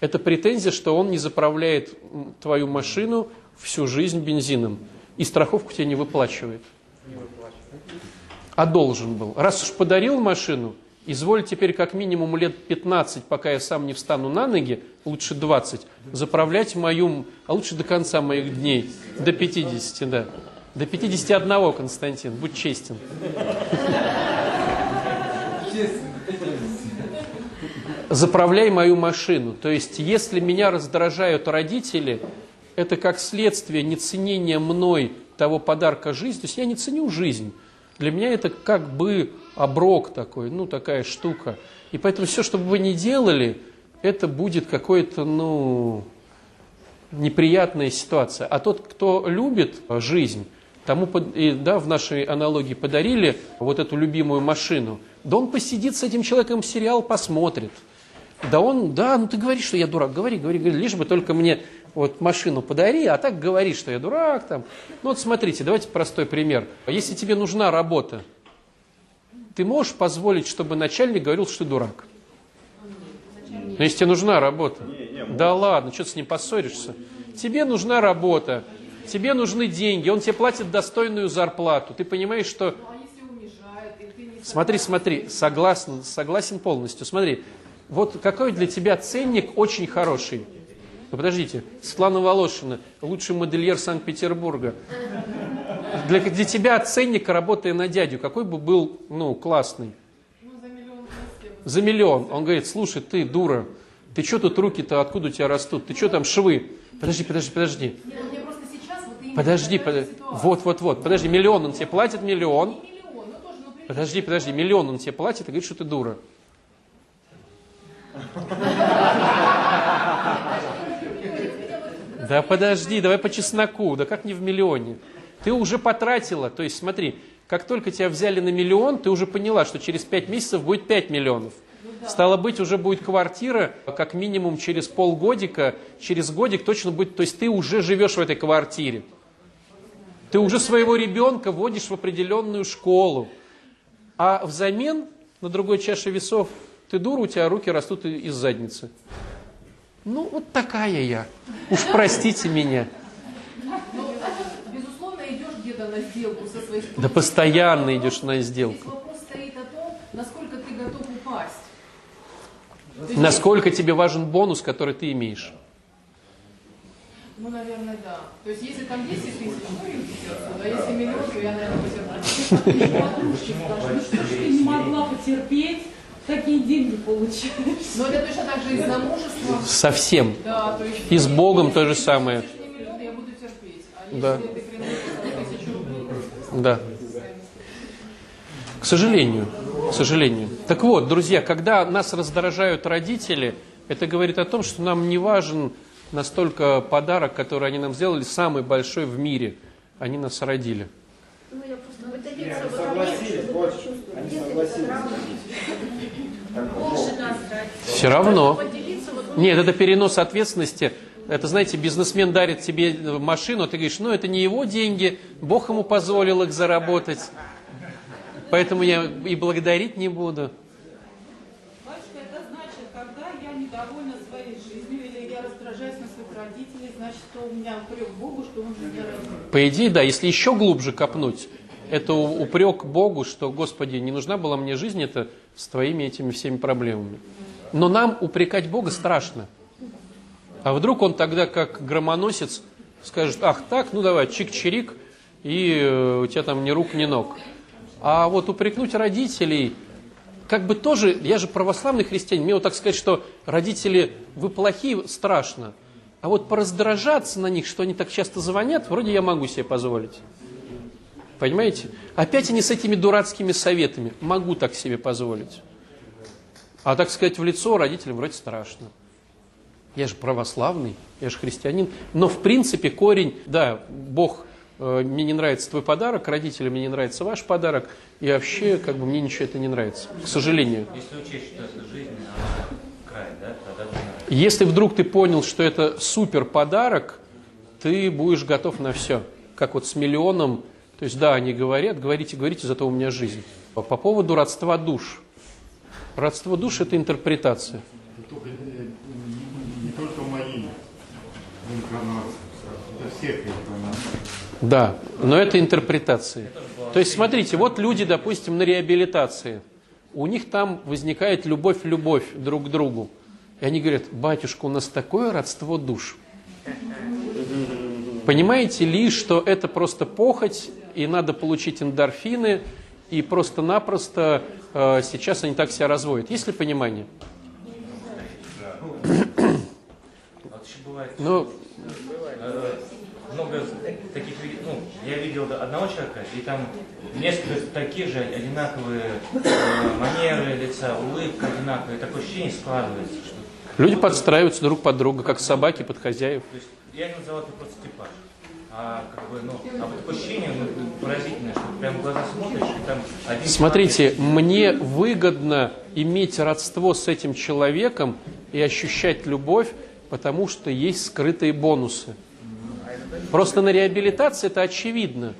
это претензия, что он не заправляет твою машину всю жизнь бензином и страховку тебе не выплачивает. А должен был. Раз уж подарил машину, изволь теперь как минимум лет 15, пока я сам не встану на ноги, лучше 20, заправлять мою, а лучше до конца моих дней, до 50, да. До 51, Константин, будь честен. Заправляй мою машину. То есть, если меня раздражают родители, это как следствие неценения мной того подарка жизни. То есть я не ценю жизнь. Для меня это как бы оброк такой, ну такая штука. И поэтому все, что бы вы ни делали, это будет какое-то, ну, неприятная ситуация. А тот, кто любит жизнь, тому, и, да, в нашей аналогии подарили вот эту любимую машину, да он посидит с этим человеком сериал, посмотрит – да он, да, ну ты говоришь, что я дурак, говори, говори, говори, лишь бы только мне вот машину подари, а так говори, что я дурак там. Ну вот смотрите, давайте простой пример. Если тебе нужна работа, ты можешь позволить, чтобы начальник говорил, что ты дурак? Но если тебе нужна работа, да ладно, что ты с ним поссоришься? Тебе нужна работа, тебе нужны деньги, он тебе платит достойную зарплату. Ты понимаешь, что... Смотри, смотри, согласен, согласен полностью. Смотри, вот какой для тебя ценник очень хороший? Ну, подождите, Светлана Волошина, лучший модельер Санкт-Петербурга. Для, для тебя ценник, работая на дядю, какой бы был, ну, классный? Ну, за миллион. За миллион. Он говорит, слушай, ты дура, ты что тут руки-то, откуда у тебя растут? Ты что там швы? Подожди, подожди, подожди. Нет, я просто сейчас вот именно Подожди, подожди. Вот, вот, вот. Подожди, миллион он тебе платит, миллион. Тоже, ну, Подожди, подожди, миллион он тебе платит и говорит, что ты дура. Да подожди, давай по чесноку, да как не в миллионе? Ты уже потратила, то есть смотри, как только тебя взяли на миллион, ты уже поняла, что через пять месяцев будет 5 миллионов. Стало быть, уже будет квартира, как минимум через полгодика, через годик точно будет, то есть ты уже живешь в этой квартире. Ты уже своего ребенка вводишь в определенную школу. А взамен на другой чаше весов ты дура, у тебя руки растут из задницы. Ну, вот такая я. Уж простите меня. Ну, безусловно, идешь где-то на сделку со своей Да постоянно идешь на сделку. Здесь вопрос стоит о том, насколько ты готов упасть. Насколько тебе важен бонус, который ты имеешь? Ну, наверное, да. То есть, если там 10 тысяч, ну, и отсюда. А если миллион, то я, наверное, потерплю. [laughs] Что ты не могла потерпеть, такие деньги получаешь? Но это точно так же и с замужеством. Совсем. Да, то есть... И с Богом то же самое. А если Да. Да. К сожалению. К сожалению. Так вот, друзья, когда нас раздражают родители, это говорит о том, что нам не важен настолько подарок, который они нам сделали, самый большой в мире. Они нас родили. Ну, я просто вот согласились, больше. Они согласились. травма, Больше нас дать. Все равно. Нет, это перенос ответственности. Это, знаете, бизнесмен дарит тебе машину, а ты говоришь, ну, это не его деньги, Бог ему позволил их заработать. Поэтому я и благодарить не буду. Батюшка, это значит, когда я недовольна своей жизнью или я раздражаюсь на своих родителей, значит, что у меня упрек Богу, что он меня родил. По идее, да, если еще глубже копнуть, это упрек Богу, что, Господи, не нужна была мне жизнь это с твоими этими всеми проблемами. Но нам упрекать Бога страшно. А вдруг он тогда, как громоносец, скажет, ах так, ну давай, чик-чирик, и э, у тебя там ни рук, ни ног. А вот упрекнуть родителей, как бы тоже, я же православный христианин, мне вот так сказать, что родители, вы плохие, страшно. А вот пораздражаться на них, что они так часто звонят, вроде я могу себе позволить. Понимаете? Опять они с этими дурацкими советами. Могу так себе позволить. А так сказать в лицо родителям вроде страшно. Я же православный, я же христианин. Но в принципе корень, да, Бог, э, мне не нравится твой подарок, родителям мне не нравится ваш подарок, и вообще как бы мне ничего это не нравится, к сожалению. Если учесть, что это жизнь, край, да, тогда да. Если вдруг ты понял, что это супер подарок, ты будешь готов на все. Как вот с миллионом. То есть, да, они говорят, говорите, говорите, зато у меня жизнь. По по поводу родства душ. Родство душ – это интерпретация. Не только инкарнации, это всех инкарнаций. Да, но это интерпретации. То есть, смотрите, вот люди, допустим, на реабилитации. У них там возникает любовь-любовь друг к другу. И они говорят, батюшка, у нас такое родство душ. Понимаете ли, что это просто похоть, и надо получить эндорфины, и просто-напросто э, сейчас они так себя разводят. Есть ли понимание? Ну, э, много таких, ну, я видел одного человека, и там несколько таких же одинаковые э, манеры лица, улыбка одинаковая, такое ощущение складывается, что люди подстраиваются друг под друга, как собаки под хозяев. То есть я не называл это просто типаж. А как бы, ну, а вот ощущение ну, поразительное, что прям в глаза смотришь, и там один Смотрите, человек- мне выгодно иметь родство с этим человеком и ощущать любовь, потому что есть скрытые бонусы. Просто на реабилитации это очевидно.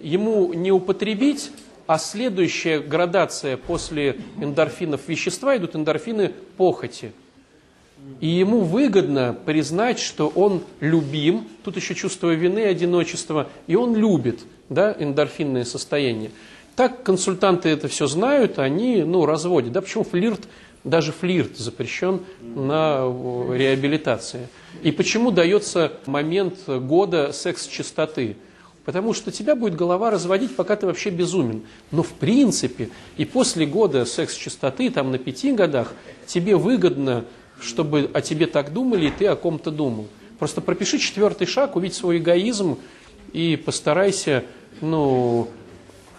Ему не употребить, а следующая градация после эндорфинов вещества идут эндорфины похоти. И ему выгодно признать, что он любим, тут еще чувство вины, одиночества, и он любит да, эндорфинное состояние. Так консультанты это все знают, они ну, разводят. Да, почему флирт, даже флирт запрещен на реабилитации? И почему дается момент года секс-чистоты? Потому что тебя будет голова разводить, пока ты вообще безумен. Но в принципе и после года секс-чистоты, там на пяти годах, тебе выгодно, чтобы о тебе так думали, и ты о ком-то думал. Просто пропиши четвертый шаг, увидь свой эгоизм и постарайся, ну,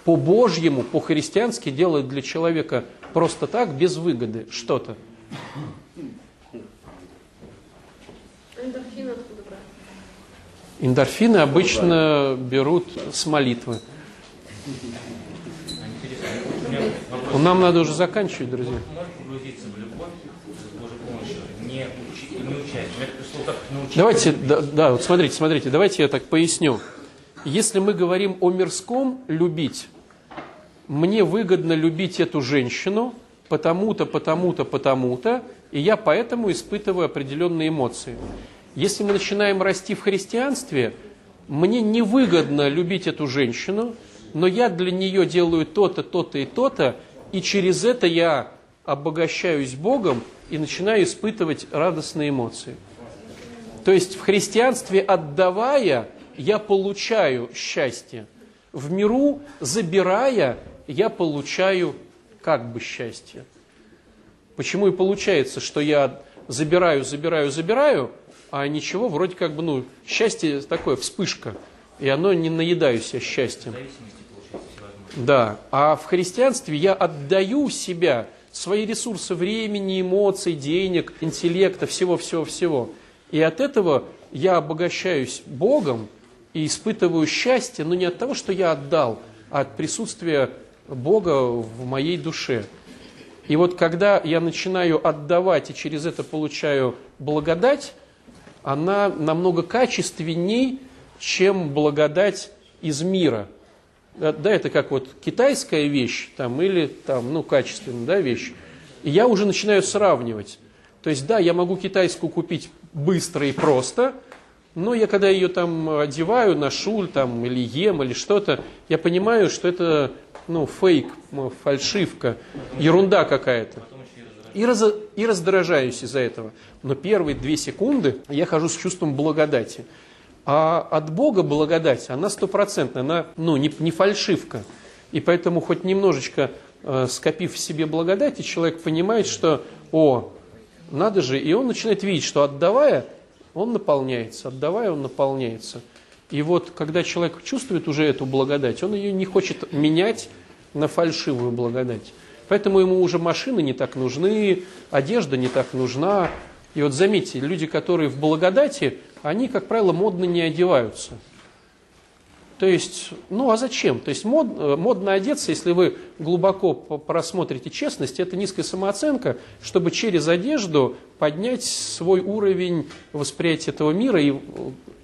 по-божьему, по-христиански делать для человека просто так, без выгоды, что-то. Эндорфин откуда брать? Эндорфины обычно берут с молитвы. Нам надо уже заканчивать, друзья. Погрузиться в любовь с Божьей помощью, не, учи, не учась. Давайте, да, да, вот смотрите, смотрите, давайте я так поясню. Если мы говорим о мирском любить, мне выгодно любить эту женщину потому-то, потому-то, потому-то, и я поэтому испытываю определенные эмоции. Если мы начинаем расти в христианстве, мне невыгодно любить эту женщину, но я для нее делаю то-то, то-то и то-то, и через это я обогащаюсь Богом и начинаю испытывать радостные эмоции. То есть в христианстве отдавая, я получаю счастье. В миру, забирая, я получаю как бы счастье. Почему и получается, что я забираю, забираю, забираю, а ничего, вроде как бы, ну, счастье такое, вспышка, и оно не наедаю себя счастьем. Да, а в христианстве я отдаю себя, свои ресурсы времени, эмоций, денег, интеллекта, всего-всего-всего. И от этого я обогащаюсь Богом и испытываю счастье, но не от того, что я отдал, а от присутствия Бога в моей душе. И вот когда я начинаю отдавать и через это получаю благодать, она намного качественней, чем благодать из мира. Да, это как вот китайская вещь там, или там, ну, качественная да, вещь. И я уже начинаю сравнивать. То есть, да, я могу китайскую купить быстро и просто, но я когда ее там одеваю, ношу там, или ем, или что-то, я понимаю, что это ну, фейк, фальшивка, ерунда какая-то. И, раз, и раздражаюсь из-за этого. Но первые две секунды я хожу с чувством благодати. А от Бога благодать, она стопроцентная, она ну, не, не фальшивка. И поэтому хоть немножечко э, скопив в себе благодати, человек понимает, что, о, надо же, и он начинает видеть, что отдавая, он наполняется, отдавая, он наполняется. И вот, когда человек чувствует уже эту благодать, он ее не хочет менять на фальшивую благодать. Поэтому ему уже машины не так нужны, одежда не так нужна. И вот заметьте, люди, которые в благодати, они, как правило, модно не одеваются. То есть, ну а зачем? То есть мод, э, модно одеться, если вы глубоко просмотрите честность, это низкая самооценка, чтобы через одежду поднять свой уровень восприятия этого мира и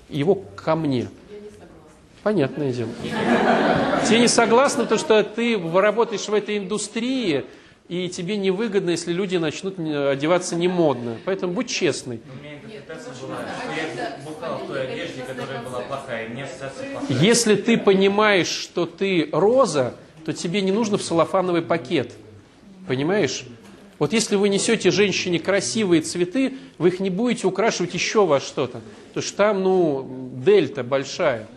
его ко мне. Понятное дело. Те не согласны, потому что ты работаешь в этой индустрии, и тебе невыгодно, если люди начнут одеваться не модно. Поэтому будь честный. Если ты понимаешь, что ты роза, то тебе не нужно в салофановый пакет. Понимаешь? Вот если вы несете женщине красивые цветы, вы их не будете украшивать еще во что-то. Потому что там, ну, дельта большая.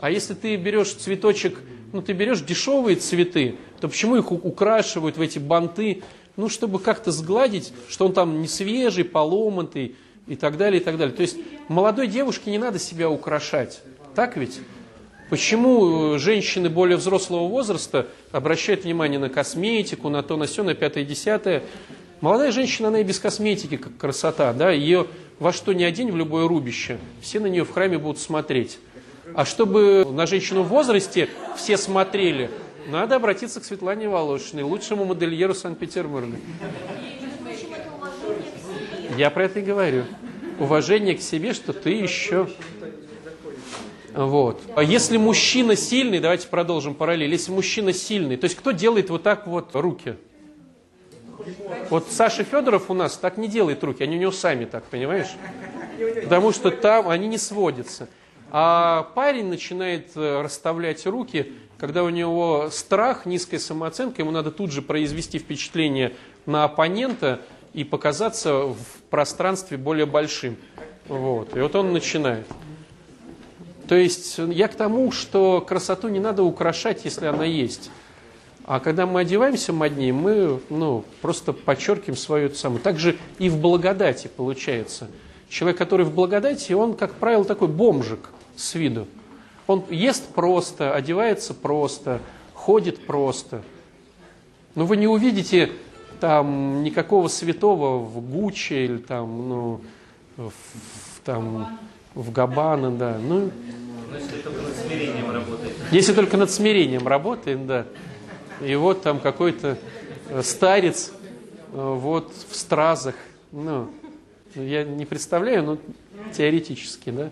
А если ты берешь цветочек, ну, ты берешь дешевые цветы, то почему их украшивают в эти банты? Ну, чтобы как-то сгладить, что он там не свежий, поломанный и так далее, и так далее. То есть молодой девушке не надо себя украшать. Так ведь? Почему э, женщины более взрослого возраста обращают внимание на косметику, на то, на все, на пятое, десятое? Молодая женщина, она и без косметики, как красота, да, ее во что ни одень в любое рубище, все на нее в храме будут смотреть. А чтобы на женщину в возрасте все смотрели, надо обратиться к Светлане Волошиной, лучшему модельеру Санкт-Петербурга. Я про это и говорю. Уважение к себе, что ты еще... Вот. А если мужчина сильный, давайте продолжим параллель, если мужчина сильный, то есть кто делает вот так вот руки? Вот Саша Федоров у нас так не делает руки, они у него сами так, понимаешь? Потому что там они не сводятся. А парень начинает э, расставлять руки, когда у него страх, низкая самооценка, ему надо тут же произвести впечатление на оппонента и показаться в пространстве более большим. Вот. И вот он начинает. То есть я к тому, что красоту не надо украшать, если она есть. А когда мы одеваемся моднее, мы ну, просто подчеркиваем свою самую. Так же и в благодати получается. Человек, который в благодати, он, как правило, такой бомжик с виду. Он ест просто, одевается просто, ходит просто. Но вы не увидите там никакого святого в Гуччи или там, ну, в, там, в Габана, да. Ну, если только над смирением работает. Если только над смирением работает, да. И вот там какой-то э, старец э, вот в стразах. Ну, я не представляю, но теоретически, да.